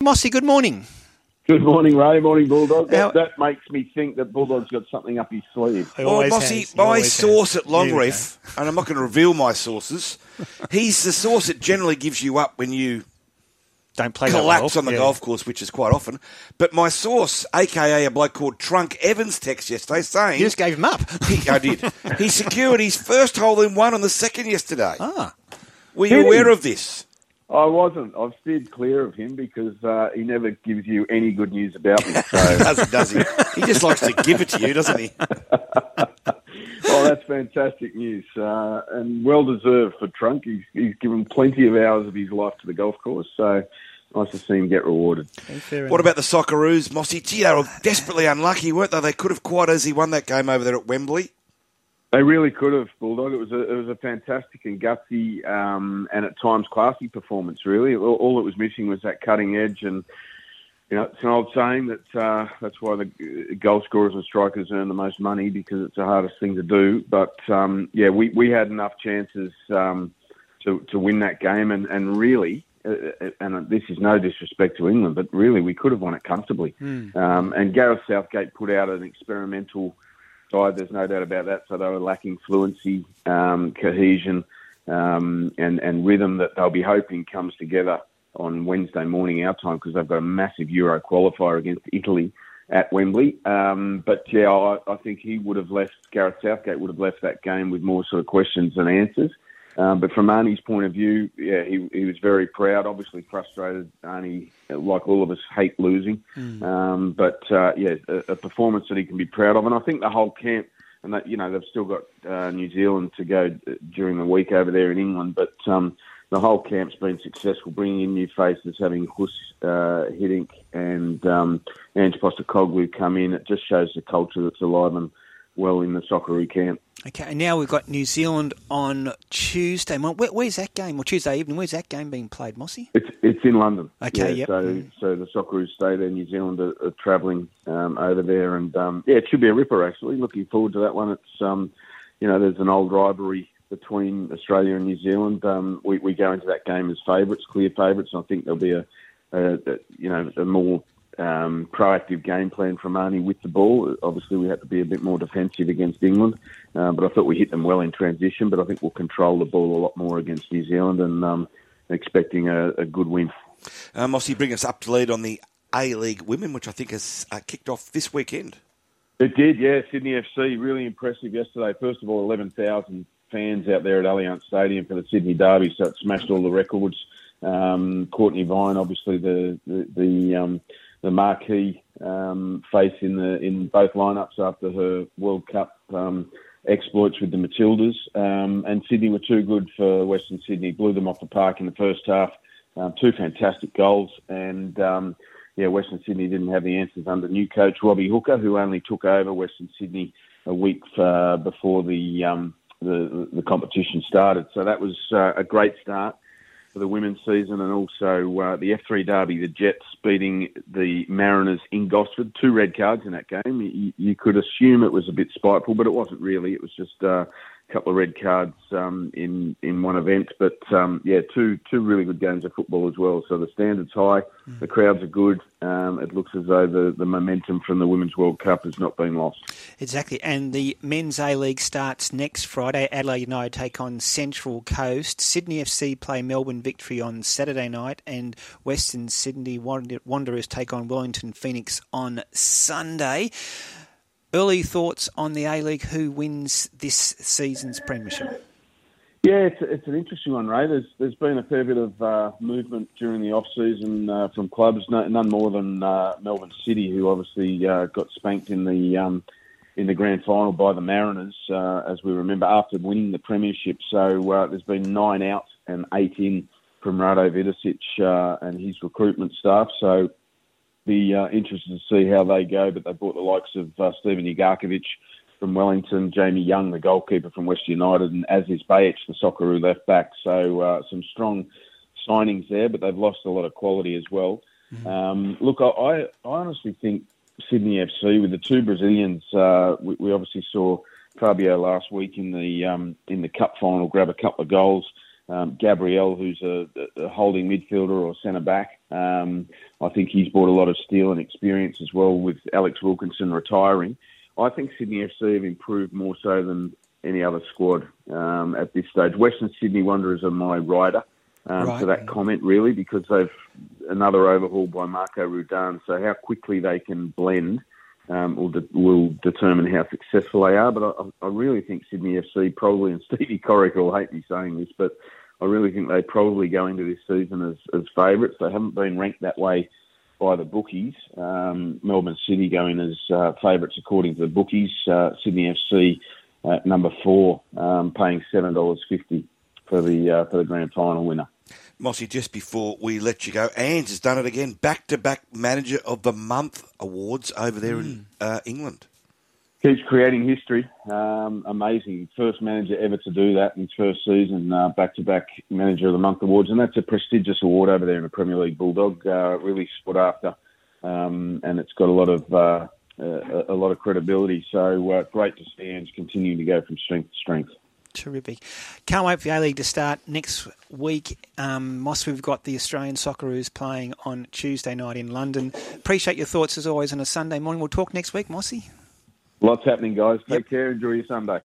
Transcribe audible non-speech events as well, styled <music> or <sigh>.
Mossy, good morning. Good morning, Ray. Morning, Bulldog. Now- That, that makes me think that Bulldog's got something up his sleeve. He Well, always Mossy, my source has. at Long Here we Reef, and I'm not going to reveal my sources, he's the source that generally gives you up when you. Don't play that collapse well. on the Yeah. golf course, which is quite often. But my source, aka a bloke called Trunk Evans, text yesterday saying You just gave him up. he, I did. <laughs> He secured his first hole in one on the second yesterday. ah, Were you Did aware of this? I wasn't. I've steered clear of him because uh, he never gives you any good news about me. So, <laughs> Doesn't does he? He just likes to give it to you, doesn't he? <laughs> oh, that's fantastic news uh, and well deserved for Trunk. He's, he's given plenty of hours of his life to the golf course. So, nice to see him get rewarded. What about the Socceroos, Mossy? Gee, they were desperately unlucky, weren't they? They could have quite easily won that game over there at Wembley. They really could have, Bulldog. It was a it was a fantastic and gutsy um, and at times classy performance. Really, all, all it was missing was that cutting edge. And you know, it's an old saying that uh, that's why the goal scorers and strikers earn the most money because it's the hardest thing to do. But um, yeah, we, we had enough chances um, to to win that game, and and really. Uh, and this is no disrespect to England, but really we could have won it comfortably. Um, and Gareth Southgate put out an experimental side. There's no doubt about that. So they were lacking fluency, um, cohesion, um, and and rhythm that they'll be hoping comes together on Wednesday morning our time because they've got a massive Euro qualifier against Italy at Wembley. Um, but yeah, I, I think he would have left Gareth Southgate would have left that game with more sort of questions than answers. Um, but from Arnie's point of view, yeah, he, he was very proud. Obviously frustrated. Arnie, like all of us, hate losing. Um, but uh, yeah, a, a performance that he can be proud of. And I think the whole camp, and that you know they've still got uh, New Zealand to go during the week over there in England. But um, the whole camp's been successful, bringing in new faces, having Hus uh, Hiddink and um, Ange Postecoglou come in. It just shows the culture that's alive and well in the Socceroo camp. Okay, and now we've got New Zealand on Tuesday. Where, where's that game? Or Tuesday evening? Where's that game being played, Mossy? It's it's in London. Okay, yeah, yep. So so the Socceroos stay there. New Zealand are, are travelling um, over there, and um, yeah, it should be a ripper. Actually, looking forward to that one. It's um, you know, there's an old rivalry between Australia and New Zealand. Um, we we go into that game as favourites, clear favourites. I think there'll be a, a, a you know a more um, proactive game plan from Arnie with the ball. Obviously, we had to be a bit more defensive against England, uh, but I thought we hit them well in transition. But I think we'll control the ball a lot more against New Zealand, and um, expecting a, a good win. Uh, Mossy, bring us up to lead on the A League Women, which I think has uh, kicked off this weekend. It did, yeah. Sydney FC really impressive yesterday. First of all, eleven thousand fans out there at Allianz Stadium for the Sydney Derby, so it smashed all the records. Um, Cortnee Vine, obviously the the the, um, the marquee um, face in the in both lineups after her World Cup um, exploits with the Matildas, um, and Sydney were too good for Western Sydney. Blew them off the park in the first half. Um, two fantastic goals, and um, yeah, Western Sydney didn't have the answers under new coach Robbie Hooker, who only took over Western Sydney a week uh, before the, um, the the competition started. So that was uh, a great start for the women's season, and also uh, the F3 Derby, the Jets beating the Mariners in Gosford. Two red cards in that game. You, you could assume it was a bit spiteful, but it wasn't really. It was just uh, couple of red cards um, in in one event. But um, yeah, two two really good games of football as well. So the standards high, the crowds are good. Um, it looks as though the, the momentum from the Women's World Cup has not been lost. Exactly. And the Men's A League starts next Friday. Adelaide United take on Central Coast. Sydney FC play Melbourne Victory on Saturday night. And Western Sydney Wanderers take on Wellington Phoenix on Sunday. Early thoughts on the A League. Who wins this season's premiership? Yeah, it's, it's an interesting one, Ray. There's there's been a fair bit of uh, movement during the off season uh, from clubs, no, none more than uh, Melbourne City, who obviously uh, got spanked in the um, in the grand final by the Mariners, uh, as we remember, after winning the premiership. So uh, there's been nine out and eight in from Rado Vidosic and his recruitment staff. So be uh, interested to see how they go. But they brought the likes of uh, Steven Ugarkovic from Wellington, Jamie Young, the goalkeeper from West United, and Aziz Behich, the Socceroo left back. So uh, some strong signings there, but they've lost a lot of quality as well. Um, look, I, I honestly think Sydney FC with the two Brazilians, uh, we, we obviously saw Fabio last week in the um, in the cup final grab a couple of goals. Um, Gabriel, who's a, a holding midfielder or centre back, Um, I think he's brought a lot of steel and experience as well with Alex Wilkinson retiring. I think Sydney FC have improved more so than any other squad um, at this stage. Western Sydney Wanderers are my rider um, right. to that comment, really, because they've another overhaul by Marco Rudan. So how quickly they can blend um, will, de- will determine how successful they are. But I, I really think Sydney FC probably, and <laughs> Stevie Corica will hate me saying this, but I really think they probably go into this season as, as favourites. They haven't been ranked that way by the bookies. Um, Melbourne City going as uh, favourites according to the bookies. Uh, Sydney FC at number four, um, paying seven dollars fifty for the uh, for the grand final winner. Mossy, just before we let you go, Ange has done it again. Back to back Manager of the Month awards over there mm. in uh, England keeps creating history. Um, amazing. First manager ever to do that in his first season, back to back Manager of the Month awards. And that's a prestigious award over there in the Premier League Bulldog. Uh, really sought after. Um, and it's got a lot of uh, a, a, lot of credibility. So uh, great to see Ange continuing to go from strength to strength. Terrific. Can't wait for the A League to start next week. Um, Moss, we've got the Australian Socceroos playing on Tuesday night in London. Appreciate your thoughts as always on a Sunday morning. We'll talk next week, Mossy. Lots happening, guys. Take yep. care. Enjoy your Sunday.